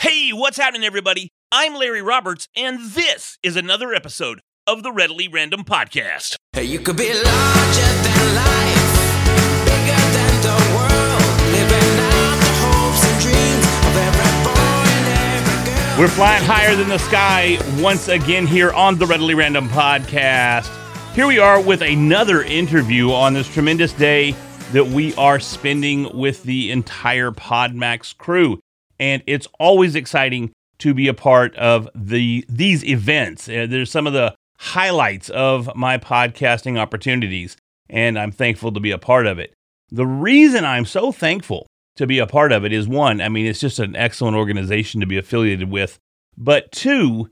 Hey, what's happening, everybody? I'm Larry Roberts, and this is another episode of the Readily Random Podcast. Hey, You could be larger than life, bigger than the world, living out the hopes and dreams of every boy and every girl. We're flying higher than the sky once again here on the Readily Random Podcast. Here we are with another interview on this tremendous day that we are spending with the entire Podmax crew. And it's always exciting to be a part of the these events. Uh, there's some of the highlights of my podcasting opportunities, and I'm thankful to be a part of it. The reason I'm so thankful to be a part of it is one, I mean, it's just an excellent organization to be affiliated with. But two,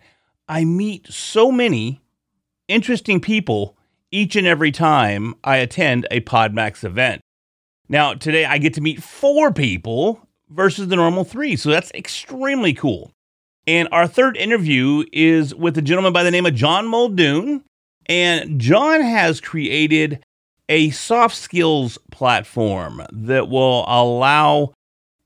I meet so many interesting people each and every time I attend a Podmax event. Now, today I get to meet four people versus the normal three, so that's extremely cool. And our third interview is with a gentleman by the name of John Muldoon. And John has created a soft skills platform that will allow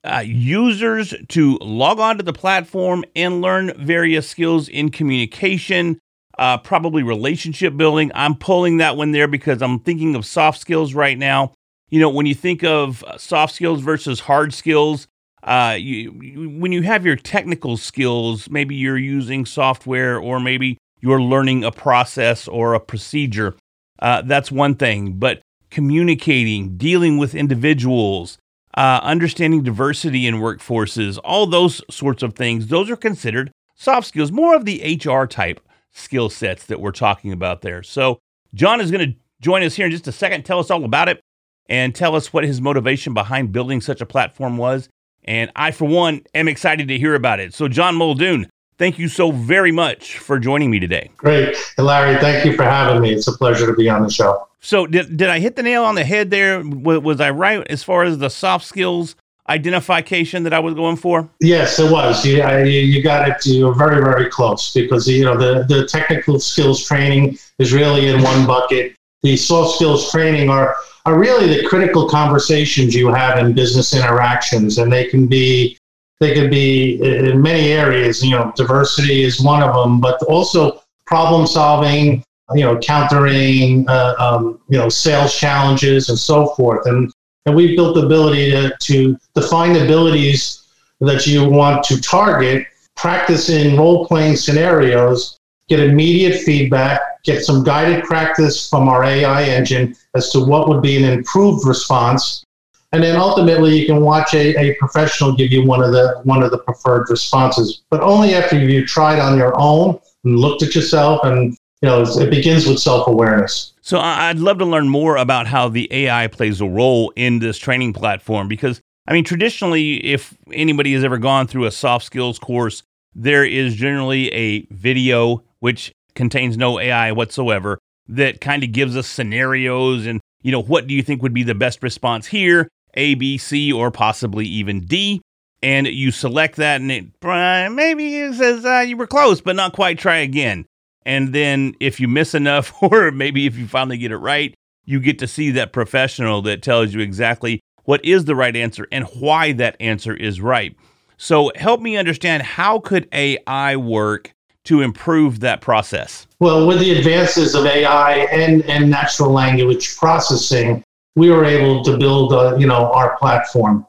uh, users to log on to the platform and learn various skills in communication, uh, probably relationship building. I'm pulling that one there because I'm thinking of soft skills right now. You know, when you think of uh, soft skills versus hard skills, uh, you, you, when you have your technical skills, maybe you're using software or maybe you're learning a process or a procedure. Uh, that's one thing. But communicating, dealing with individuals, uh, understanding diversity in workforces, all those sorts of things, those are considered soft skills, more of the HR type skill sets that we're talking about there. So, John is going to join us here in just a second, tell us all about it, and tell us what his motivation behind building such a platform was. And I, for one, am excited to hear about it. So, John Muldoon, thank you so very much for joining me today. Great. Larry, thank you for having me. It's a pleasure to be on the show. So, did, did I hit the nail on the head there? Was, was I right as far as the soft skills identification that I was going for? Yes, it was. You, I, you got it. You were very, very close because you know the, the technical skills training is really in one bucket. The soft skills training are are really the critical conversations you have in business interactions, and they can be they can be in many areas. You know, diversity is one of them, but also problem solving. You know, countering uh, um, you know sales challenges and so forth, and and we've built the ability to, to define abilities that you want to target, practice in role playing scenarios, get immediate feedback, get some guided practice from our AI engine as to what would be an improved response. And then ultimately you can watch a, a professional give you one of the one of the preferred responses, but only after you've tried on your own and looked at yourself and you know it begins with self-awareness. So, I- I'd love to learn more about how the AI plays a role in this training platform because, I mean, traditionally, if anybody has ever gone through a soft skills course, there is generally a video which contains no AI whatsoever that kind of gives us scenarios and, you know, what do you think would be the best response here? A, B, C, or possibly even D. And you select that, and it maybe it says uh, you were close, but not quite. Try again. And then if you miss enough, or maybe if you finally get it right, you get to see that professional that tells you exactly what is the right answer and why that answer is right. So help me understand how could AI work to improve that process? Well, with the advances of AI and, and natural language processing, we were able to build, uh, you know, our platform.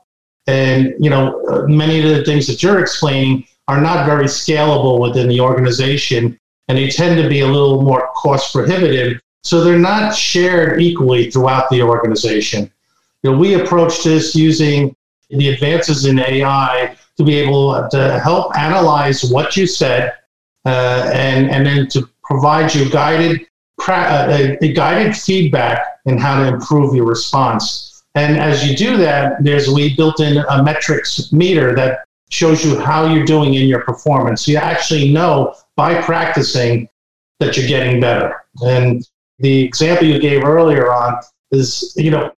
And, you know, uh, many of the things that you're explaining are not very scalable within the organization, and they tend to be a little more cost prohibitive. So they're not shared equally throughout the organization. You know, we approach this using the advances in AI to be able to help analyze what you said uh, and, and then to provide you guided, pra- uh, a guided feedback in how to improve your response. And as you do that, there's we built in a metrics meter that shows you how you're doing in your performance. You actually know by practicing that you're getting better. And the example you gave earlier on is, you know,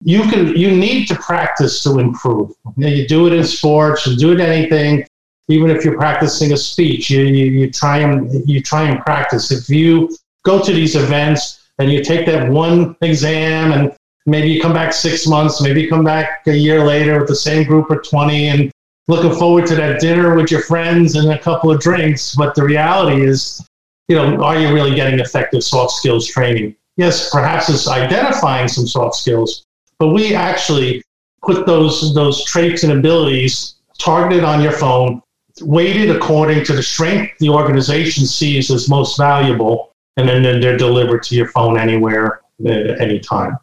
you can you need to practice to improve. You, know, you do it in sports, you do it in anything. Even if you're practicing a speech, you, you, you try and you try and practice. If you go to these events and you take that one exam and maybe you come back six months, maybe you come back a year later with the same group of 20 and looking forward to that dinner with your friends and a couple of drinks. But the reality is, you know, are you really getting effective soft skills training? Yes, perhaps it's identifying some soft skills, but we actually put those those traits and abilities targeted on your phone, weighted according to the strength the organization sees as most valuable, and then, then they're delivered to your phone anywhere uh, at any time.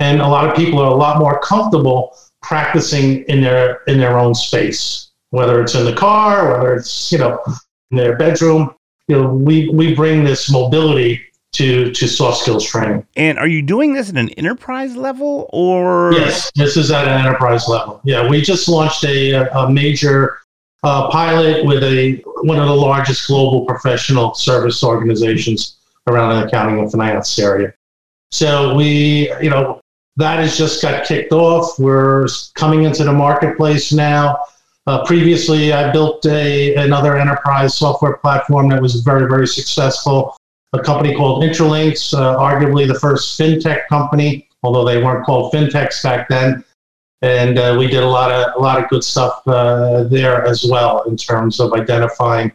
And a lot of people are a lot more comfortable practicing in their in their own space, whether it's in the car, whether it's you know in their bedroom. You know, we we bring this mobility to to soft skills training. And are you doing this at an enterprise level or? Yes, this is at an enterprise level. Yeah, we just launched a, a major uh, pilot with a one of the largest global professional service organizations around the accounting and finance area. So we, you know, that has just got kicked off. We're coming into the marketplace now. Uh, previously, I built a another enterprise software platform that was very, very successful. A company called Intralinks, uh, arguably the first fintech company, although they weren't called fintechs back then. And uh, we did a lot of a lot of good stuff uh, there as well in terms of identifying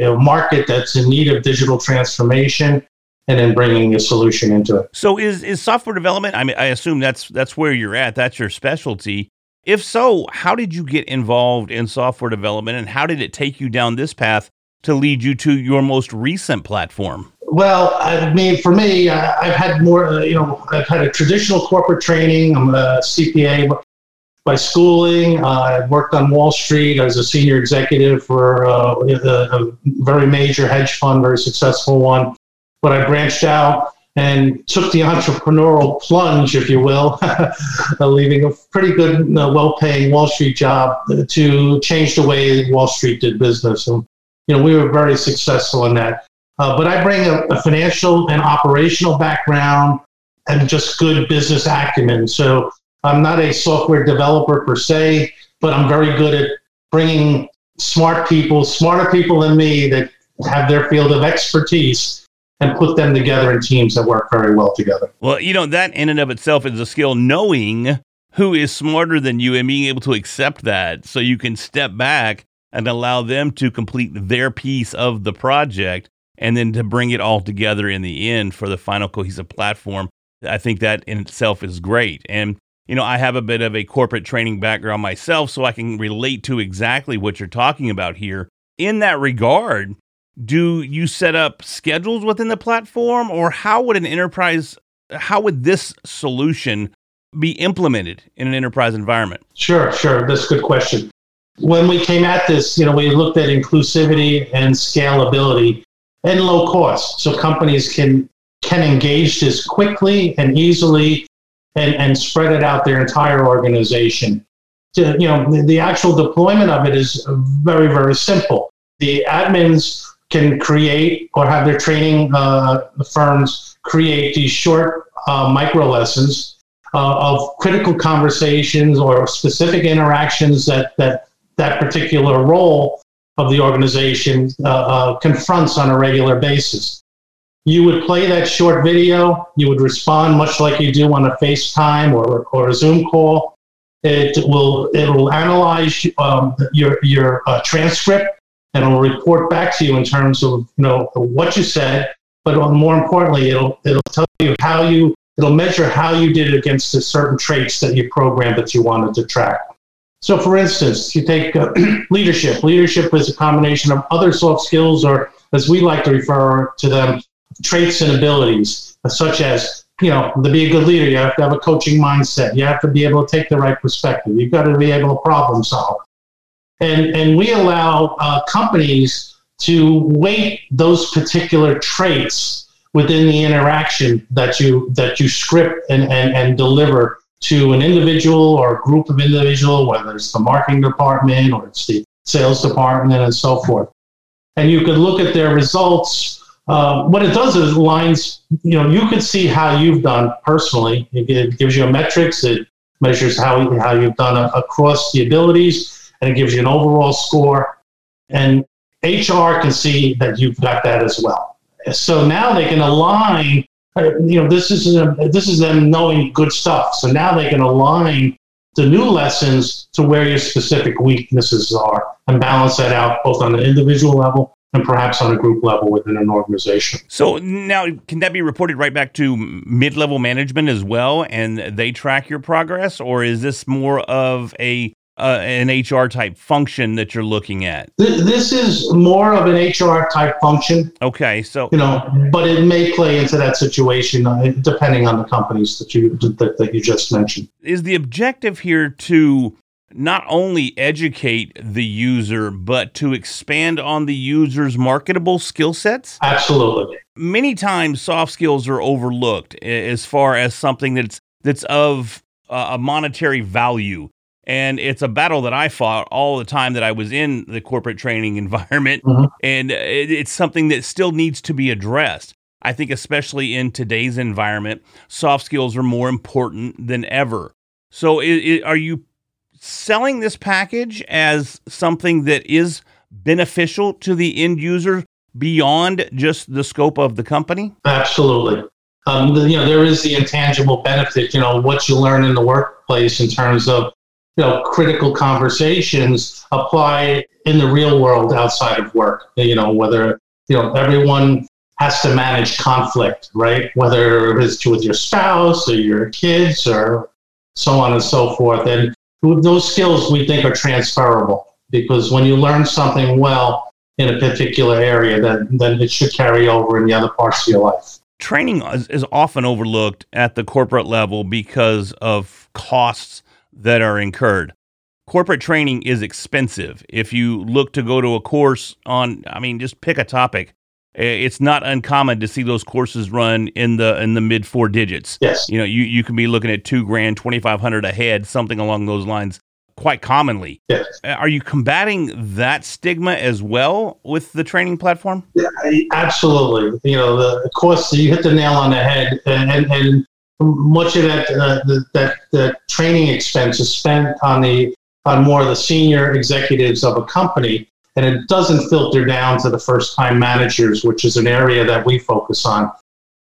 a market that's in need of digital transformation and then bringing a solution into it. So is is software development? I mean, I assume that's that's where you're at. That's your specialty. If so, how did you get involved in software development, and how did it take you down this path to lead you to your most recent platform? Well, I mean, for me, I've had more, uh, you know, I've had a traditional corporate training. I'm a CPA by schooling. Uh, I worked on Wall Street as a senior executive for uh, a, a very major hedge fund, very successful one. But I branched out and took the entrepreneurial plunge, if you will, leaving a pretty good, uh, well-paying Wall Street job to change the way Wall Street did business. And you know, we were very successful in that. Uh, but I bring a, a financial and operational background and just good business acumen. So I'm not a software developer per se, but I'm very good at bringing smart people, smarter people than me that have their field of expertise and put them together in teams that work very well together. Well, you know, that in and of itself is a skill, knowing who is smarter than you and being able to accept that so you can step back and allow them to complete their piece of the project and then to bring it all together in the end for the final cohesive platform. I think that in itself is great. And, you know, I have a bit of a corporate training background myself, so I can relate to exactly what you're talking about here. In that regard, do you set up schedules within the platform or how would an enterprise how would this solution be implemented in an enterprise environment Sure, sure. That's a good question. When we came at this, you know, we looked at inclusivity and scalability and low cost. So companies can can engage this quickly and easily and, and spread it out their entire organization. To, you know, the, the actual deployment of it is very, very simple. The admins can create or have their training uh, firms create these short uh, micro lessons uh, of critical conversations or specific interactions that that that particular role of the organization uh, uh, confronts on a regular basis. You would play that short video. You would respond much like you do on a FaceTime or, or a Zoom call. It will it will analyze um, your your uh, transcript and it'll report back to you in terms of you know what you said, but more importantly, it'll it'll tell you how you it'll measure how you did against the certain traits that you programmed that you wanted to track. So, for instance, you take uh, leadership. Leadership is a combination of other soft skills, or as we like to refer to them, traits and abilities, such as you know, to be a good leader, you have to have a coaching mindset. You have to be able to take the right perspective. You've got to be able to problem solve and and we allow uh, companies to weight those particular traits within the interaction that you that you script and, and, and deliver to an individual or a group of individual, whether it's the marketing department or it's the sales department and so forth. And you could look at their results. Uh, what it does is lines, you know, you could see how you've done personally. It, it gives you a metrics. It measures how, how you've done across the abilities and it gives you an overall score. And HR can see that you've got that as well. So now they can align. uh, You know, this is a, this is them knowing good stuff. So now they can align the new lessons to where your specific weaknesses are and balance that out both on an individual level and perhaps on a group level within an organization. So now, can that be reported right back to mid-level management as well, and they track your progress, or is this more of a uh, an HR type function that you're looking at? This is more of an HR type function, Okay, so you know, but it may play into that situation uh, depending on the companies that you that, that you just mentioned. is the objective here to not only educate the user, but to expand on the user's marketable skill sets? Absolutely. Many times, soft skills are overlooked as far as something that's that's of uh, a monetary value. And it's a battle that I fought all the time that I was in the corporate training environment. Mhm. And it, it's something that still needs to be addressed. I think, especially in today's environment, soft skills are more important than ever. So, i i are you selling this package as something that is beneficial to the end user beyond just the scope of the company? Absolutely. Um, you know, there is the intangible benefit, you know, what you learn in the workplace in terms of, you know, critical conversations apply in the real world outside of work. You know, whether, you know, everyone has to manage conflict, right? Whether it's with your spouse or your kids or so on and so forth. And those skills we think are transferable because when you learn something well in a particular area, then, then it should carry over in the other parts of your life. Training is, is often overlooked at the corporate level because of costs that are incurred. Corporate training is expensive. If you look to go to a course on, I mean, just pick a topic. I- It's not uncommon to see those courses run in the in the mid four digits. Yes. You know, you, you can be looking at two grand, twenty five hundred a head, something along those lines, quite commonly. Yes. Uh, Are you combating that stigma as well with the training platform? Yeah, absolutely. You know, the of course you hit the nail on the head, and and, and much of that uh, the, that the training expense is spent on the on more of the senior executives of a company, and it doesn't filter down to the first time managers, which is an area that we focus on.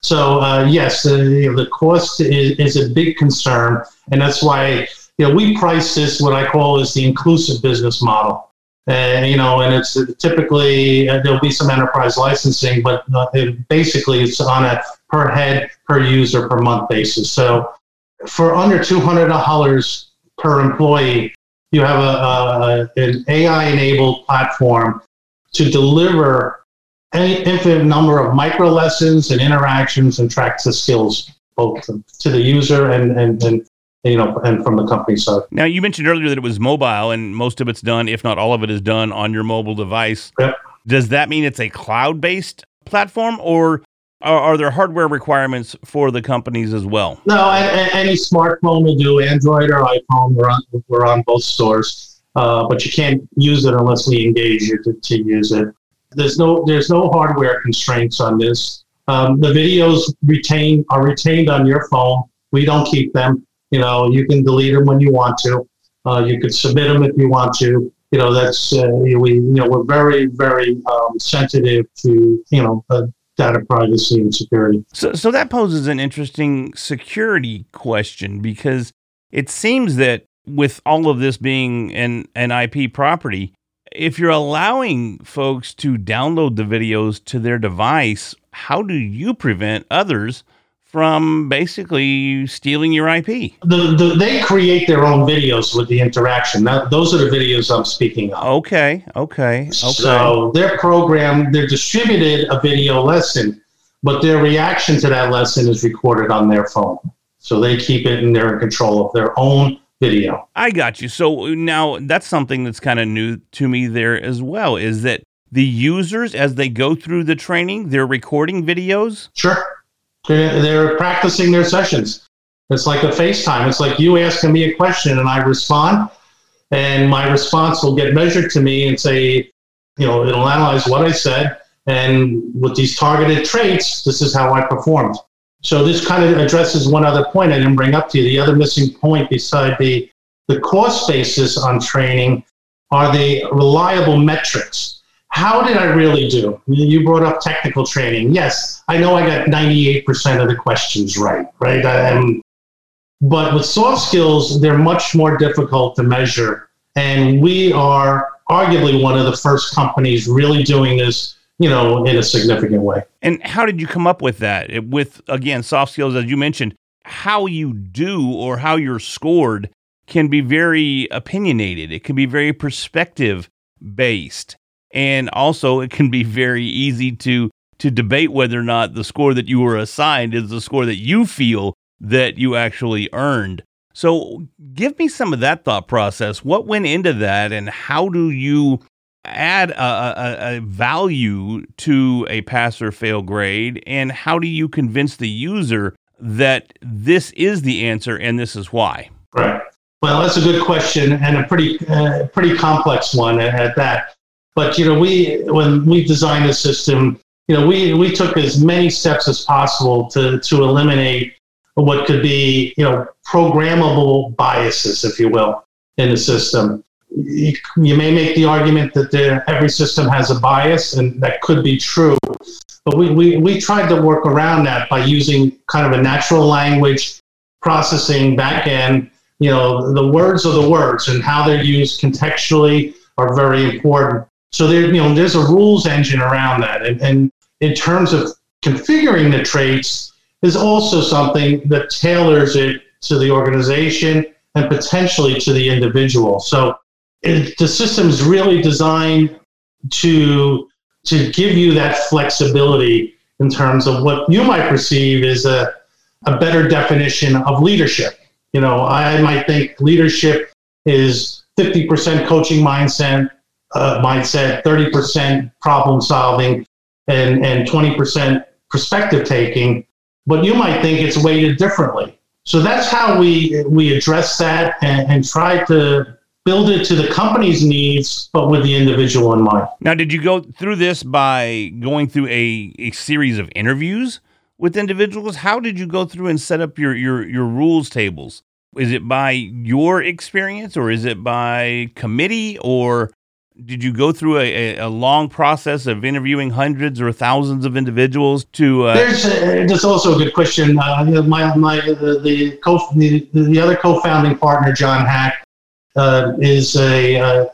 So uh, yes, the, you know, the cost is, is a big concern, and that's why you know we price this what I call is the inclusive business model. And you know, and it's typically uh, there'll be some enterprise licensing, but uh, it, basically it's on a per head, per user, per month basis. So for under two hundred dollars per employee, you have a, a an AI-enabled platform to deliver an infinite number of micro lessons and interactions and tracks the skills both to the user and and, and you know and from the company side. Now, you mentioned earlier that it was mobile, and most of it's done, if not all of it, is done on your mobile device. Yep. Does that mean it's a cloud based platform, or are, are there hardware requirements for the companies as well? No, any smartphone will do. Android or iPhone, we're on, we're on both stores, uh, but you can't use it unless we engage you to, to use it. There's no there's no hardware constraints on this. Um, the videos retain are retained on your phone. We don't keep them. You know, you can delete them when you want to. Uh, you could submit them if you want to. You know, that's uh, we you know we're very very um, sensitive to you know uh, data privacy and security. So, so that poses an interesting security question because it seems that with all of this being an, an IP property, if you're allowing folks to download the videos to their device, how do you prevent others from basically stealing your IP? the, the, they create their own videos with the interaction. That, those are the videos I'm speaking of. Okay, okay, okay. So their program, they're distributed a video lesson, but their reaction to that lesson is recorded on their phone. So they keep it and they're in their control of their own video. I got you. So now that's something that's kind of new to me there as well is that the users, as they go through the training, they're recording videos. Sure. They're, practicing their sessions. It's like a FaceTime. It's like you asking me a question and I respond, and my response will get measured to me and say, you know, it'll analyze what I said. And with these targeted traits, this is how I performed. So this kind of addresses one other point I didn't bring up to you. The other missing point beside the, the cost basis on training are the reliable metrics. How did I really do? You brought up technical training. Yes, I know I got 98% of the questions right, right? Am But with soft skills, they're much more difficult to measure. And we are arguably one of the first companies really doing this, you know, in a significant way. And how did you come up with that? With again, soft skills, as you mentioned, how you do or how you're scored can be very opinionated. It can be very perspective based, and also it can be very easy to to debate whether or not the score that you were assigned is the score that you feel that you actually earned. So, give me some of that thought process. What went into that, and how do you add a, a, a value to a pass or fail grade? And how do you convince the user that this is the answer and this is why? Right. Well, that's a good question and a pretty uh, pretty complex one at, at that. But you know, we when we designed the system, you know, we we took as many steps as possible to to eliminate what could be you know programmable biases, if you will, in the system. You, you may make the argument that every system has a bias, and that could be true. But we, we, we tried to work around that by using kind of a natural language processing backend you know the words are the words and how they're used contextually are very important so there you know there's a rules engine around that. And, and in terms of configuring the traits is also something that tailors it to the organization and potentially to the individual. So it, the system is really designed to to give you that flexibility in terms of what you might perceive as a, a better definition of leadership. You know, I might think leadership is 50% coaching mindset, uh, mindset, 30% problem solving, and, and 20% perspective taking. But you might think it's weighted differently. So that's how we we address that and, and try to build it to the company's needs, but with the individual in mind. Now, did you go through this by going through a, a series of interviews with individuals? How did you go through and set up your, your, your rules tables? Is it by your experience or is it by committee or did you go through a, a, a long process of interviewing hundreds or thousands of individuals to uh, There's, uh, there's also a good question. Uh, my my the the, co- the the other co-founding partner, John Hack, uh, is a uh,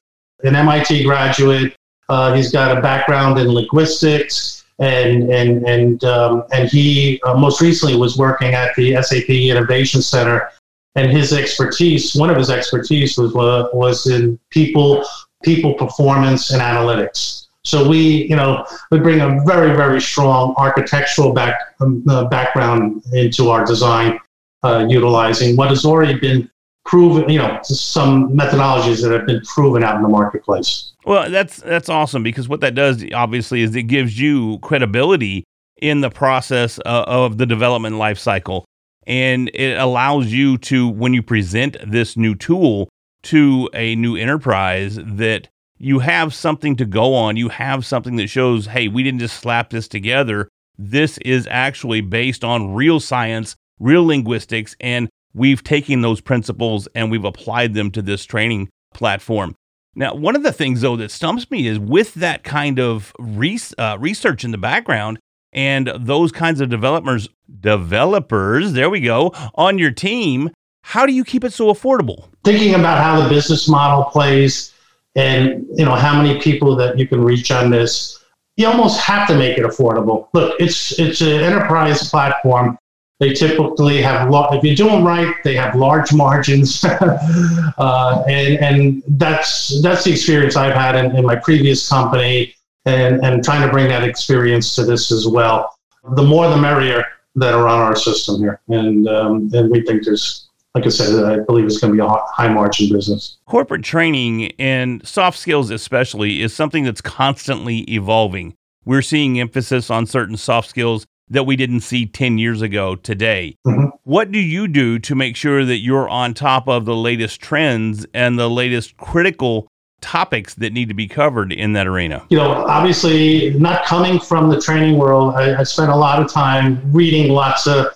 an MIT graduate. Uh, he's got a background in linguistics, and and and um, and he uh, most recently was working at the SAP Innovation Center. And his expertise, one of his expertise, was uh, was in people people performance and analytics. So we, you know, we bring a very, very strong architectural back, um, uh, background into our design, uh, utilizing what has already been proven, you know, some methodologies that have been proven out in the marketplace. Well, that's that's awesome because what that does obviously is it gives you credibility in the process uh, of the development life cycle and it allows you to when you present this new tool to a new enterprise that you have something to go on. You have something that shows hey we didn't just slap this together. This is actually based on real science real linguistics and we've taken those principles and we've applied them to this training platform. Now one of the things though that stumps me is with that kind of res- uh, research in the background and those kinds of developers developers there we go on your team how do you keep it so affordable Thinking about how the business model plays, and you know how many people that you can reach on this, you almost have to make it affordable. Look, it's it's an enterprise platform. They typically have if you do them right, they have large margins, uh, and and that's that's the experience I've had in, in my previous company, and and trying to bring that experience to this as well. The more, the merrier that are on our system here, and um, and we think there's, like I said, I believe it's going to be a high margin business. corporate training and soft skills especially is something that's constantly evolving we're seeing emphasis on certain soft skills that we didn't see 10 years ago today Mhm. what do you do to make sure that you're on top of the latest trends and the latest critical topics that need to be covered in that arena you know, obviously not coming from the training world, I, I spent a lot of time reading lots of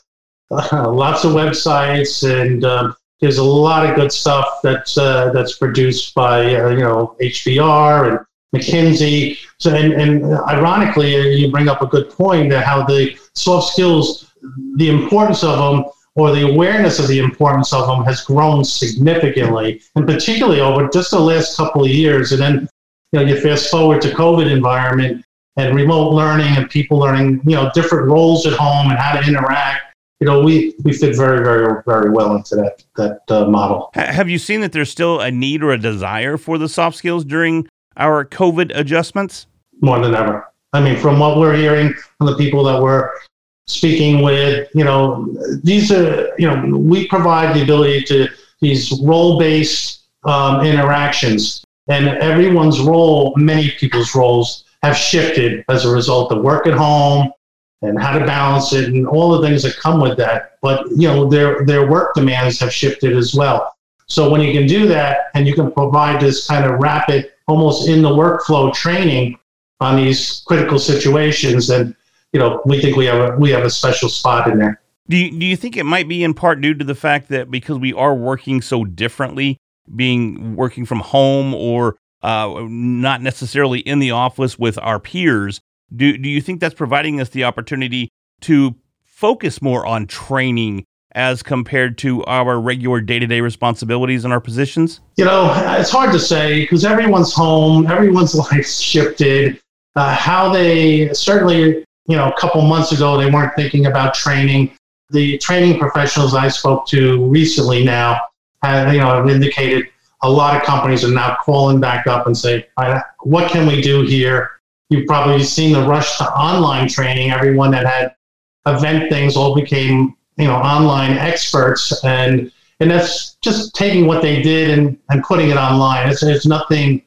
lots of websites, and um, there's a lot of good stuff that's uh, that's produced by uh, you know HBR and McKinsey. So, and, and ironically, uh, you bring up a good point that how the soft skills, the importance of them or the awareness of the importance of them has grown significantly, and particularly over just the last couple of years. And then, you know, you fast forward to COVID environment and remote learning and people learning, you know, different roles at home and how to interact. You know, we, we fit very, very, very well into that that uh, model. Have you seen that there's still a need or a desire for the soft skills during our COVID adjustments? more than ever. I mean, from what we're hearing from the people that we're speaking with, you know, these are, you know, we provide the ability to these role based um, interactions, and everyone's role, many people's roles have shifted as a result of work at home and how to balance it and all the things that come with that. But, you know, their, their work demands have shifted as well. So when you can do that and you can provide this kind of rapid, almost in the workflow training, on these critical situations, then you know we think we have a we have a special spot in there. Do you, do you think it might be in part due to the fact that because we are working so differently, being working from home or uh, not necessarily in the office with our peers, do, do you think that's providing us the opportunity to focus more on training as compared to our regular day to day responsibilities and our positions? You know, it's hard to say because everyone's home, everyone's life's shifted. Uh, how they certainly, you know, a couple months ago they weren't thinking about training. The training professionals I spoke to recently now have, you know, have indicated a lot of companies are now calling back up and say, "All right, what can we do here? You've probably seen the rush to online training. Everyone that had event things all became, you know, online experts, and and that's just taking what they did and, and putting it online. It's, there's nothing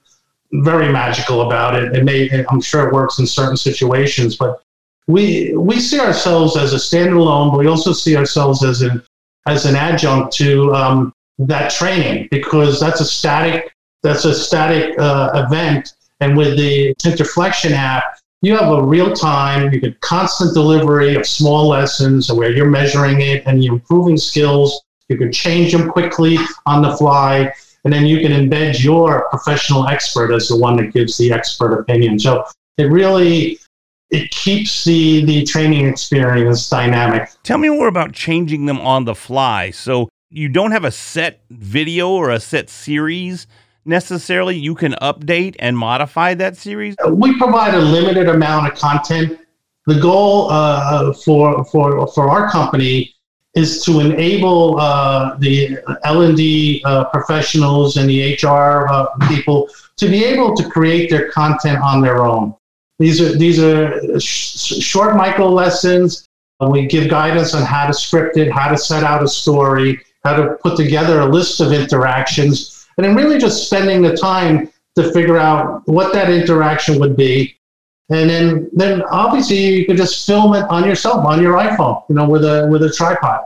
very magical about it. It may, I'm sure it works in certain situations, but we we see ourselves as a standalone, but we also see ourselves as an as an adjunct to um, that training because that's a static that's a static uh, event. And with the Interflexion app, you have a real time, you get constant delivery of small lessons where you're measuring it and you're improving skills. You can change them quickly on the fly, and then you can embed your professional expert as the one that gives the expert opinion. So it really it keeps the the training experience dynamic. Tell me more about changing them on the fly. So you don't have a set video or a set series necessarily. You can update and modify that series. We provide a limited amount of content. The goal uh, for for for our company is to enable uh, the L and D uh, professionals and the HR uh, people to be able to create their content on their own. These are these are sh- short micro lessons. We give guidance on how to script it, how to set out a story, how to put together a list of interactions, and then really just spending the time to figure out what that interaction would be. And then, then obviously you could just film it on yourself, on your iPhone, you know, with a with a tripod,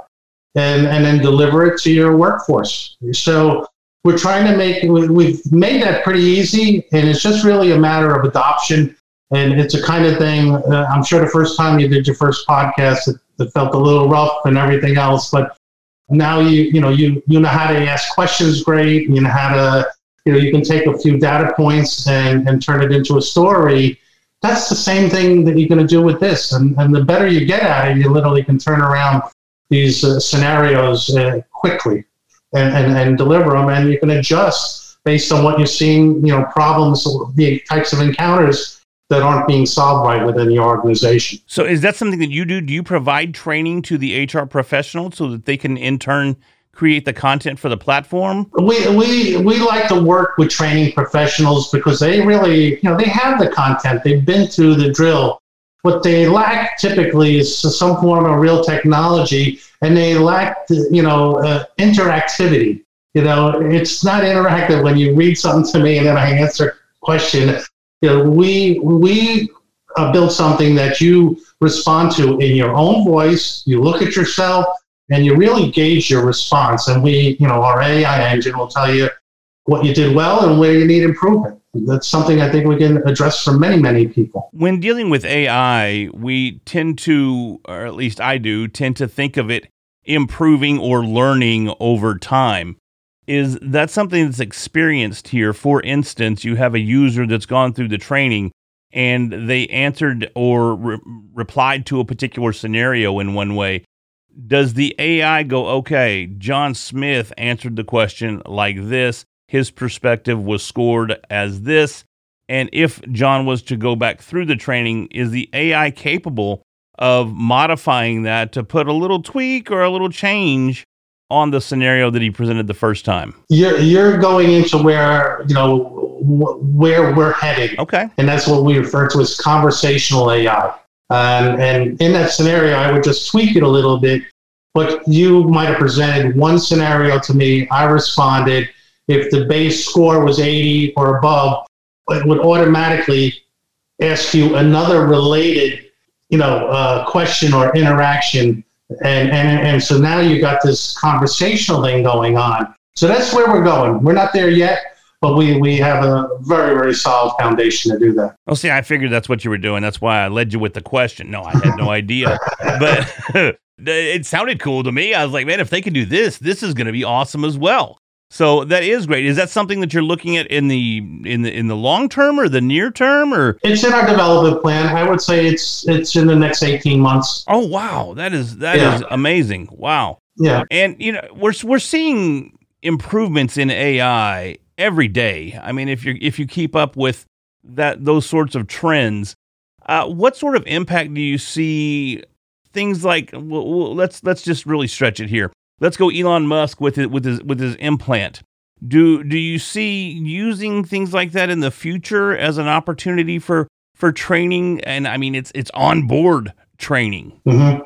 and and then deliver it to your workforce. So we're trying to make we- we've made that pretty easy, and it's just really a matter of adoption. And it's a kind of thing. Uh, I'm sure the first time you did your first podcast, it, it felt a little rough and everything else, but now you you know you you know how to ask questions great. You know how to you know you can take a few data points and and turn it into a story that's the same thing that you're going to do with this. And, and the better you get at it, you literally can turn around these uh, scenarios uh, quickly and, and, and deliver them. And you can adjust based on what you're seeing, you know, problems, the types of encounters that aren't being solved right within the organization. So is that something that you do? Do you provide training to the HR professionals so that they can in turn create the content for the platform? we we we like to work with training professionals because they really you know they have the content they've been through the drill what they lack typically is some form of real technology and they lack the, you know uh, interactivity you know it's not interactive when you read something to me and then i answer a question you know we we uh, build something that you respond to in your own voice you look at yourself and you really gauge your response. And we, you know, our AI engine will tell you what you did well and where you need improvement. That's something I think we can address for many, many people. When dealing with AI, we tend to, or at least I do, tend to think of it improving or learning over time. Is that something that's experienced here? For instance, you have a user that's gone through the training and they answered or re- replied to a particular scenario in one way. does the AI go, okay, John Smith answered the question like this, his perspective was scored as this, and if John was to go back through the training, is the AI capable of modifying that to put a little tweak or a little change on the scenario that he presented the first time? You're you're going into where you know wh- where we're heading, Okay. and that's what we refer to as conversational AI. Um, and in that scenario, I would just tweak it a little bit. But you might have presented one scenario to me. I responded. If the base score was 80 or above, it would automatically ask you another related, you know, uh, question or interaction. And, and, and so now you've got this conversational thing going on. So that's where we're going. We're not there yet, but we, we have a very, very solid foundation to do that. Well, see, I figured that's what you were doing. That's why I led you with the question. No, I had no idea. But it sounded cool to me. I was like, man, if they can do this, this is going to be awesome as well. So that is great. Is that something that you're looking at in the in the in the long term or the near term or It's in our development plan. I would say it's it's in the next 18 months. Oh wow, that is that is Yeah. amazing. Wow. Yeah. And you know, we're we're seeing improvements in AI every day. I mean, if you if you keep up with that those sorts of trends, uh, what sort of impact do you see? Things like well, let's let's just really stretch it here. Let's go Elon Musk with it with his with his implant. Do do you see using things like that in the future as an opportunity for for training? And I mean, it's it's on board training. hmm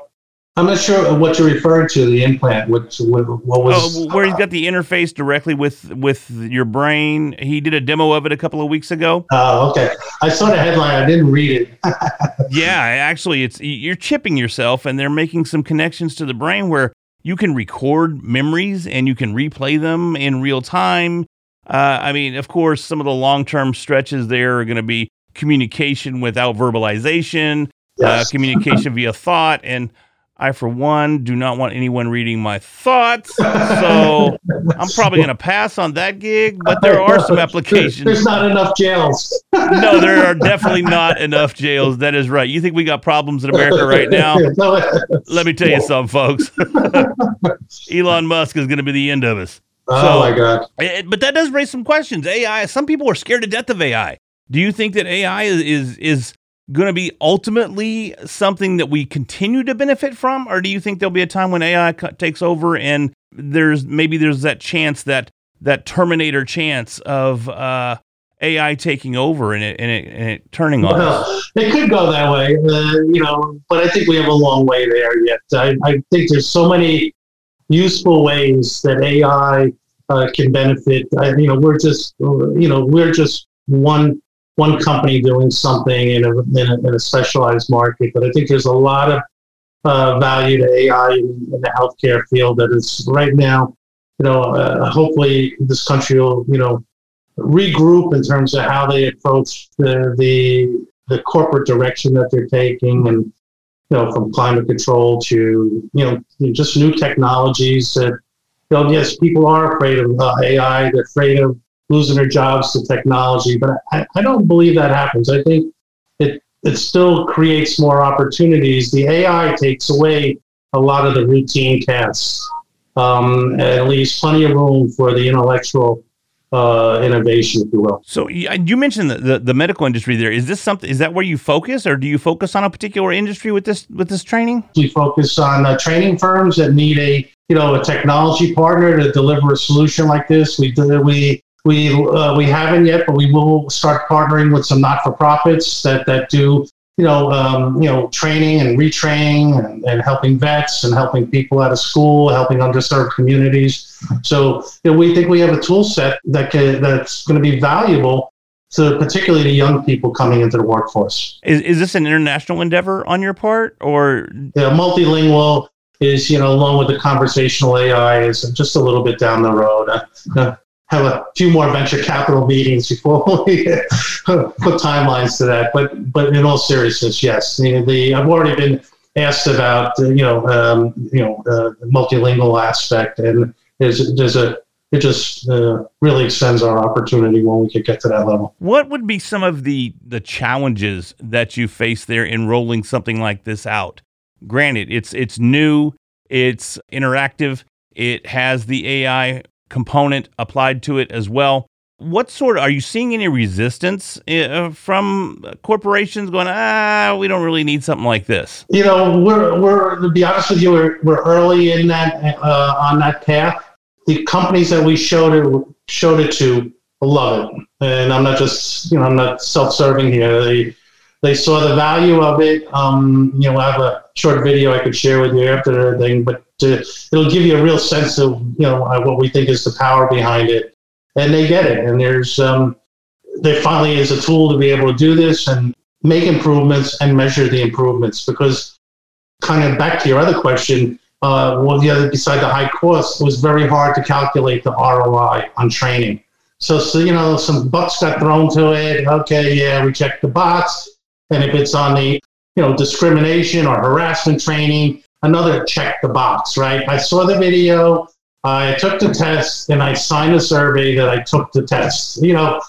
I'm not sure what you're referring to, the implant. What, what, what was. Oh, where he's got the interface directly with with your brain. He did a demo of it a couple of weeks ago. Oh, okay. I saw the headline. I didn't read it. Yeah, actually, it's you're chipping yourself, and they're making some connections to the brain where you can record memories and you can replay them in real time. Uh, I mean, of course, some of the long term stretches there are going to be communication without verbalization, uh, communication via thought, and I, for one, do not want anyone reading my thoughts. So I'm probably going to pass on that gig, but there are some applications. There's not enough jails. No, there are definitely not enough jails. That is right. You think we got problems in America right now? Let me tell you something, folks. Elon Musk is going to be the end of us. oh my God. Eh, But that does raise some questions. AI. Some people are scared to death of AI. Do you think that AI is is, is going to be ultimately something that we continue to benefit from, or do you think there'll be a time when AI co- takes over and there's maybe there's that chance that that Terminator chance of uh, AI taking over and it and it, and it turning on? Well, it could go that way, uh, you know, but I think we have a long way there yet. I, I think there's so many useful ways that AI uh, can benefit. I, you know, we're just, you know, we're just one one company doing something in a, in a, in a specialized market, but I think there's a lot of uh, value to AI in, in the healthcare field that is right now, you know, uh, hopefully this country will, you know, regroup in terms of how they approach the the, the corporate direction that they're taking and you know from climate control to you know just new technologies that you know yes people are afraid of uh, AI they're afraid of losing their jobs to technology but I, I don't believe that happens I think it it still creates more opportunities the AI takes away a lot of the routine tasks um, and leaves plenty of room for the intellectual uh, innovation, if you will. So you mentioned the, the, the medical industry. There is this something? Is that where you focus, or do you focus on a particular industry with this with this training? We focus on uh, training firms that need a you know a technology partner to deliver a solution like this. We do, we we uh, we haven't yet, but we will start partnering with some not for profits that that do you know um, you know training and retraining and, and helping vets and helping people out of school, helping underserved communities. So you know, we think we have a tool set that can, that's going to be valuable to particularly the young people coming into the workforce. Is is this an international endeavor on your part, or Yeah, multilingual is, you know, along with the conversational AI is just a little bit down the road. Uh, uh, have a few more venture capital meetings before we put timelines to that. But but in all seriousness, yes, the, I've already been asked about uh, you know um, you know uh, the multilingual aspect, and there's there's a it just uh, really extends our opportunity when we could get to that level. what would be some of the the challenges that you face there in rolling something like this out? Granted, it's it's new, It's interactive. It has the AI component applied to it as well. What sort of, are you seeing any resistance uh, from corporations going, ah, we don't really need something like this? You know, we're, we're to be honest with you, we're, we're early in that uh, on that path. The companies that we showed it showed it to love it, and I'm not just you know I'm not self-serving here. They they saw the value of it. Um, you know, I have a short video I could share with you after the thing, but uh, it'll give you a real sense of you know uh, what we think is the power behind it, and they get it. And there's um, there finally is a tool to be able to do this and make improvements and measure the improvements because kind of back to your other question. Uh, well, the other beside the high cost, it was very hard to calculate the ROI on training. So, so you know, some bucks got thrown to it. Okay, yeah, we checked the box. And if it's on the, you know, discrimination or harassment training, another check the box, right? I saw the video, I took the test, and I signed a survey that I took the test. You know,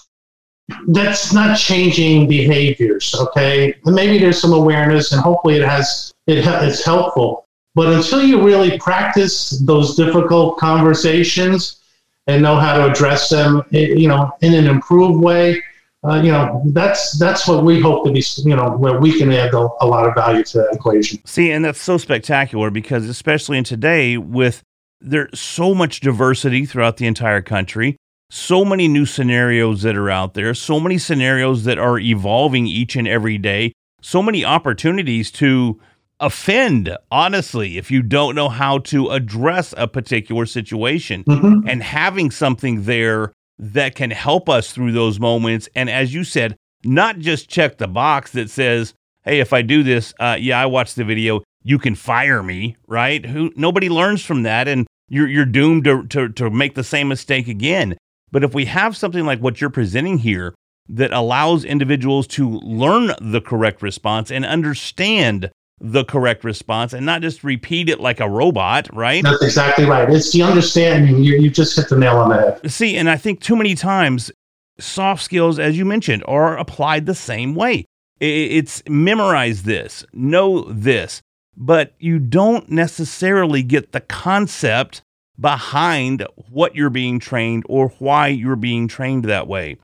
that's not changing behaviors, okay? And maybe there's some awareness, and hopefully it has it, it's helpful. But until you really practice those difficult conversations and know how to address them, you know, in an improved way, uh, you know, that's that's what we hope to be, you know, where we can add a, a lot of value to that equation. See, and that's so spectacular because especially in today with there's so much diversity throughout the entire country, so many new scenarios that are out there, so many scenarios that are evolving each and every day, so many opportunities to offend, honestly, if you don't know how to address a particular situation. Mhm. And having something there that can help us through those moments. And as you said, not just check the box that says, hey, if I do this, uh, yeah, I watched the video, you can fire me, right? Who nobody learns from that and you're you're doomed to, to, to make the same mistake again. But if we have something like what you're presenting here that allows individuals to learn the correct response and understand the correct response and not just repeat it like a robot, right? That's exactly right. It's the understanding. You, you just hit the nail on the head. See, and I think too many times soft skills, as you mentioned, are applied the same way. It's memorize this, know this, but you don't necessarily get the concept behind what you're being trained or why you're being trained that way.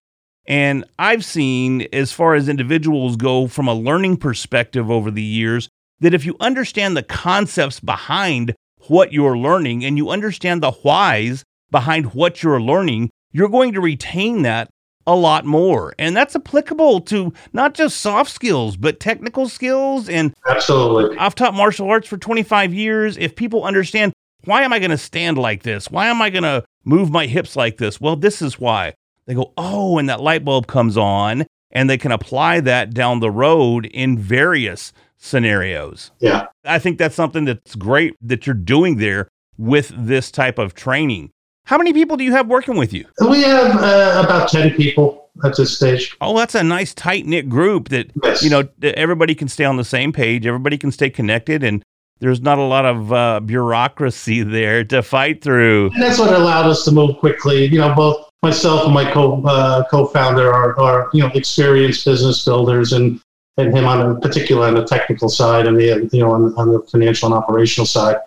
And I've seen, as far as individuals go, from a learning perspective over the years, that if you understand the concepts behind what you're learning and you understand the whys behind what you're learning, you're going to retain that a lot more. And that's applicable to not just soft skills, but technical skills. And Absolutely. I've taught martial arts for 25 years. If people understand, why am I going to stand like this? Why am I going to move my hips like this? Well, this is why. They go, oh, and that light bulb comes on, and they can apply that down the road in various scenarios. Yeah. I think that's something that's great that you're doing there with this type of training. How many people do you have working with you? We have uh, about 10 people at this stage. Oh, that's a nice tight knit group that Yes. you know everybody can stay on the same page, everybody can stay connected, and there's not a lot of uh, bureaucracy there to fight through. And that's what allowed us to move quickly. You know, both myself and my co uh, co-founder are, are you know experienced business builders, and and him on a particular on the technical side, and the you know on, on the financial and operational side.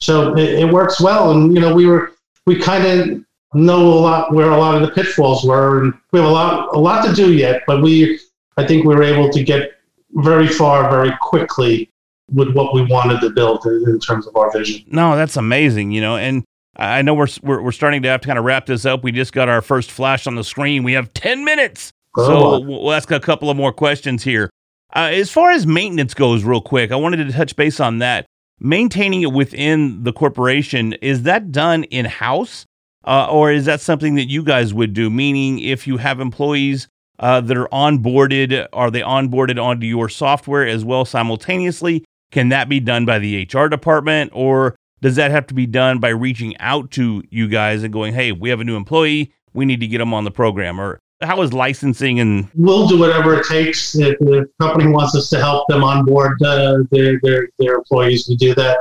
So it, it works well, and you know we were we kind of know a lot where a lot of the pitfalls were, and we have a lot a lot to do yet, but we I think we were able to get very far very quickly with what we wanted to build in, in terms of our vision. No, that's amazing, you know, and I know we're, we're we're starting to have to kind of wrap this up. We just got our first flash on the screen. We have 10 minutes. Oh, so Oh. we'll we'll ask a couple of more questions here. Uh, as far as maintenance goes, real quick, I wanted to touch base on that. Maintaining it within the corporation, is that done in house? Uh, or is that something that you guys would do? Meaning, if you have employees uh, that are onboarded, are they onboarded onto your software as well simultaneously? Can that be done by the HR department, or does that have to be done by reaching out to you guys and going, "Hey, we have a new employee. We need to get them on the program"? Or how is licensing and we'll do whatever it takes. If the company wants us to help them onboard uh, their, their their employees, we do that.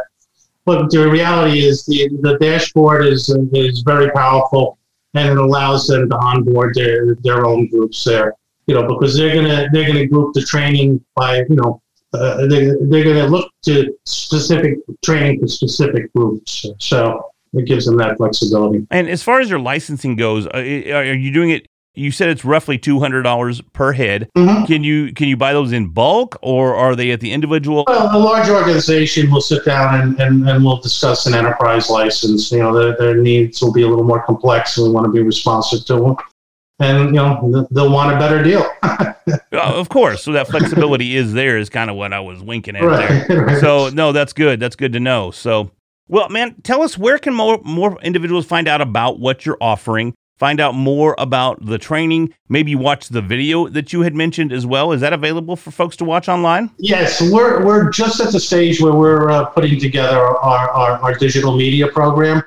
But the reality is, the the dashboard is is very powerful, and it allows them to onboard their their own groups there. You know, because they're gonna they're gonna group the training by you know uh, they, they're going to look to specific training for specific groups. So it gives them that flexibility. And as far as your licensing goes, uh, are you doing it? You said it's roughly two hundred dollars per head. Mhm. Can you can you buy those in bulk, or are they at the individual? Well, a large organization will sit down and, and, and we'll discuss an enterprise license. You know, their, their needs will be a little more complex and we want to be responsive to them. And, you know, they'll want a better deal. Of course. So that flexibility is there. Is kind of what I was winking at there. right. right. So no, that's good. That's good to know. So, well, man, tell us where can more more individuals find out about what you're offering, find out more about the training, maybe watch the video that you had mentioned as well. Is that available for folks to watch online? Yes, we're, we're just at the stage where we're uh, putting together our, our, our digital media program.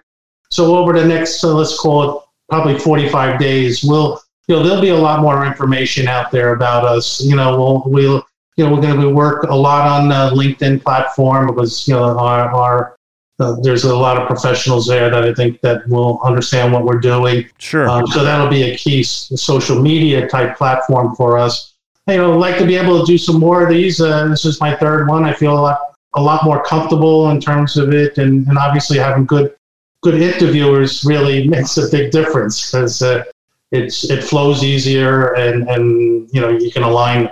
So over the next, uh, let's call it probably 45 days, we'll, you know, there'll be a lot more information out there about us. You know, we'll, we'll, you know, we're going to work a lot on the LinkedIn platform because, you know, our, our, uh, there's a lot of professionals there that I think that will understand what we're doing. Sure. Um, so that'll be a key s- social media type platform for us. You know, I'd like to be able to do some more of these. Uh, this is my third one. I feel a lot, a lot more comfortable in terms of it, and, and obviously having good, good interviewers really makes a big difference because uh, it's it flows easier, and and you know you can align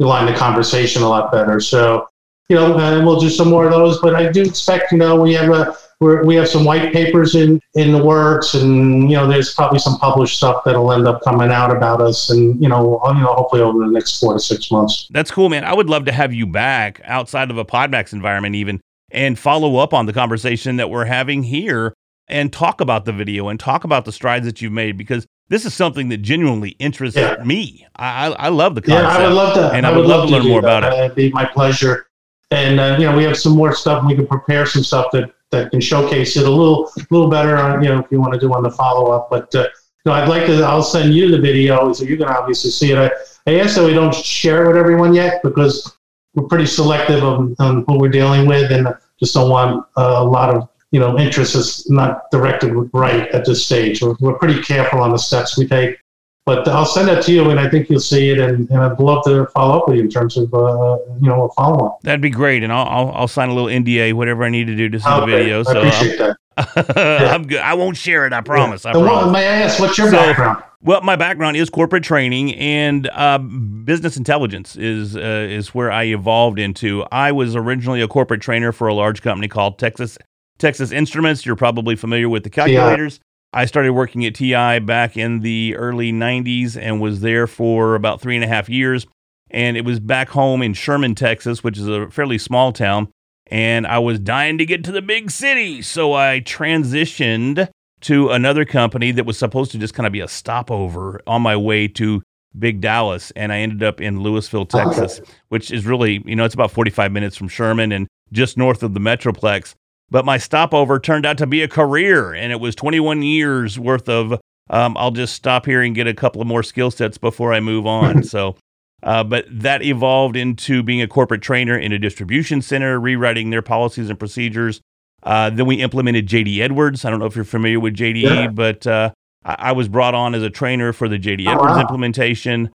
align the conversation a lot better. So you know, and we'll do some more of those. But I do expect, you know, we have a we're, we have some white papers in in the works, and you know, there's probably some published stuff that'll end up coming out about us, and you know, you know, hopefully over the next four to six months. That's cool, man. I would love to have you back outside of a Podmax environment, even, and follow up on the conversation that we're having here and talk about the video and talk about the strides that you've made because this is something that genuinely interests Yeah. me. I, I, love the Yeah. I would love to. and I would love to learn more that. about it. It'd be my pleasure. And uh, you know, we have some more stuff. We can prepare some stuff that that can showcase it a little little better. On, you know, if you want to do on the follow up. But uh, know, I'd like to. I'll send you the video so you can obviously see it. I, I asked that we don't share it with everyone yet because we're pretty selective on, on who we're dealing with, and just don't want uh, a lot of you know interest is not directed right at this stage. We're, we're pretty careful on the steps we take. But I'll send that to you, and I think you'll see it, and, and I'd love to follow up with you in terms of uh, you know a follow up. That'd be great, and I'll, I'll I'll sign a little NDA, whatever I need to do to see the video. I So appreciate that. I'm, I'm good. I won't share it. I promise. I And what- promise. may I ask, what's your So- background? Well, my background is corporate training and uh, business intelligence is uh, is where I evolved into. I was originally a corporate trainer for a large company called Texas Texas Instruments. You're probably familiar with the calculators. I started working at TI back in the early '90s and was there for about three and a half years. And it was back home in Sherman, Texas, which is a fairly small town. And I was dying to get to the big city, so I transitioned to another company that was supposed to just kind of be a stopover on my way to Big Dallas. And I ended up in Lewisville, Texas, which is really, you know, it's about 45 minutes from Sherman and just north of the Metroplex. But my stopover turned out to be a career, and it was 21 years worth of. Um, I'll just stop here and get a couple of more skill sets before I move on. so, uh, but that evolved into being a corporate trainer in a distribution center, rewriting their policies and procedures. Uh, then we implemented JD Edwards. I don't know if you're familiar with JD, Yeah. but uh, I, I was brought on as a trainer for the JD Oh, Edwards wow. implementation.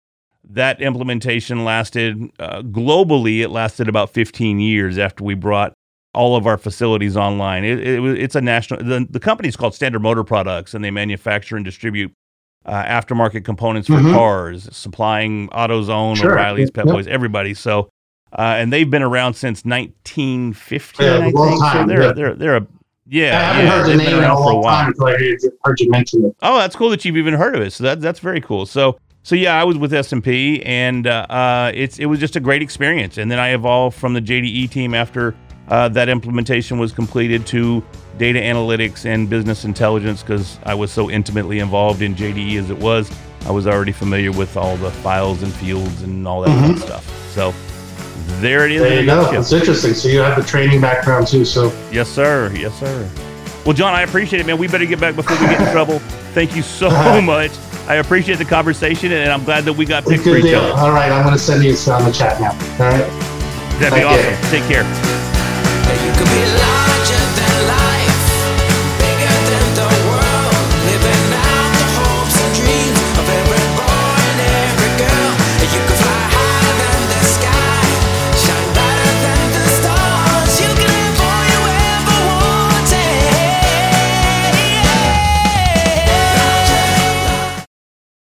That implementation lasted uh, globally. It lasted about 15 years after we brought all of our facilities online. It, it, it's a national. The, the company is called Standard Motor Products, and they manufacture and distribute uh, aftermarket components for Mhm. cars, supplying AutoZone, Sure. O'Reilly's, Pep Yep. Boys, everybody. So, uh, and they've been around since 1950. Yeah, long think. So they're yeah. they're they're a yeah. I haven't yeah, heard the name in a long time until I heard you mention it. Oh, that's cool that you've even heard of it. So that that's very cool. So so yeah, I was with SMP, uh, uh, it's it was just a great experience. And then I evolved from the JDE team after uh, that implementation was completed to data analytics and business intelligence because I was so intimately involved in JDE as it was. I was already familiar with all the files and fields and all that fun stuff. So there it is. Mm-hmm. There you go. It's interesting. So you have the training background too. So Yes, sir. Yes, sir. Well, John, I appreciate it, man. We better get back before we get in trouble. Thank you so much. I appreciate the conversation, and I'm glad that we got picked for each other. All right, I'm going to send you some on the chat now. All right. That'd be Thank you. awesome. Take care. Larger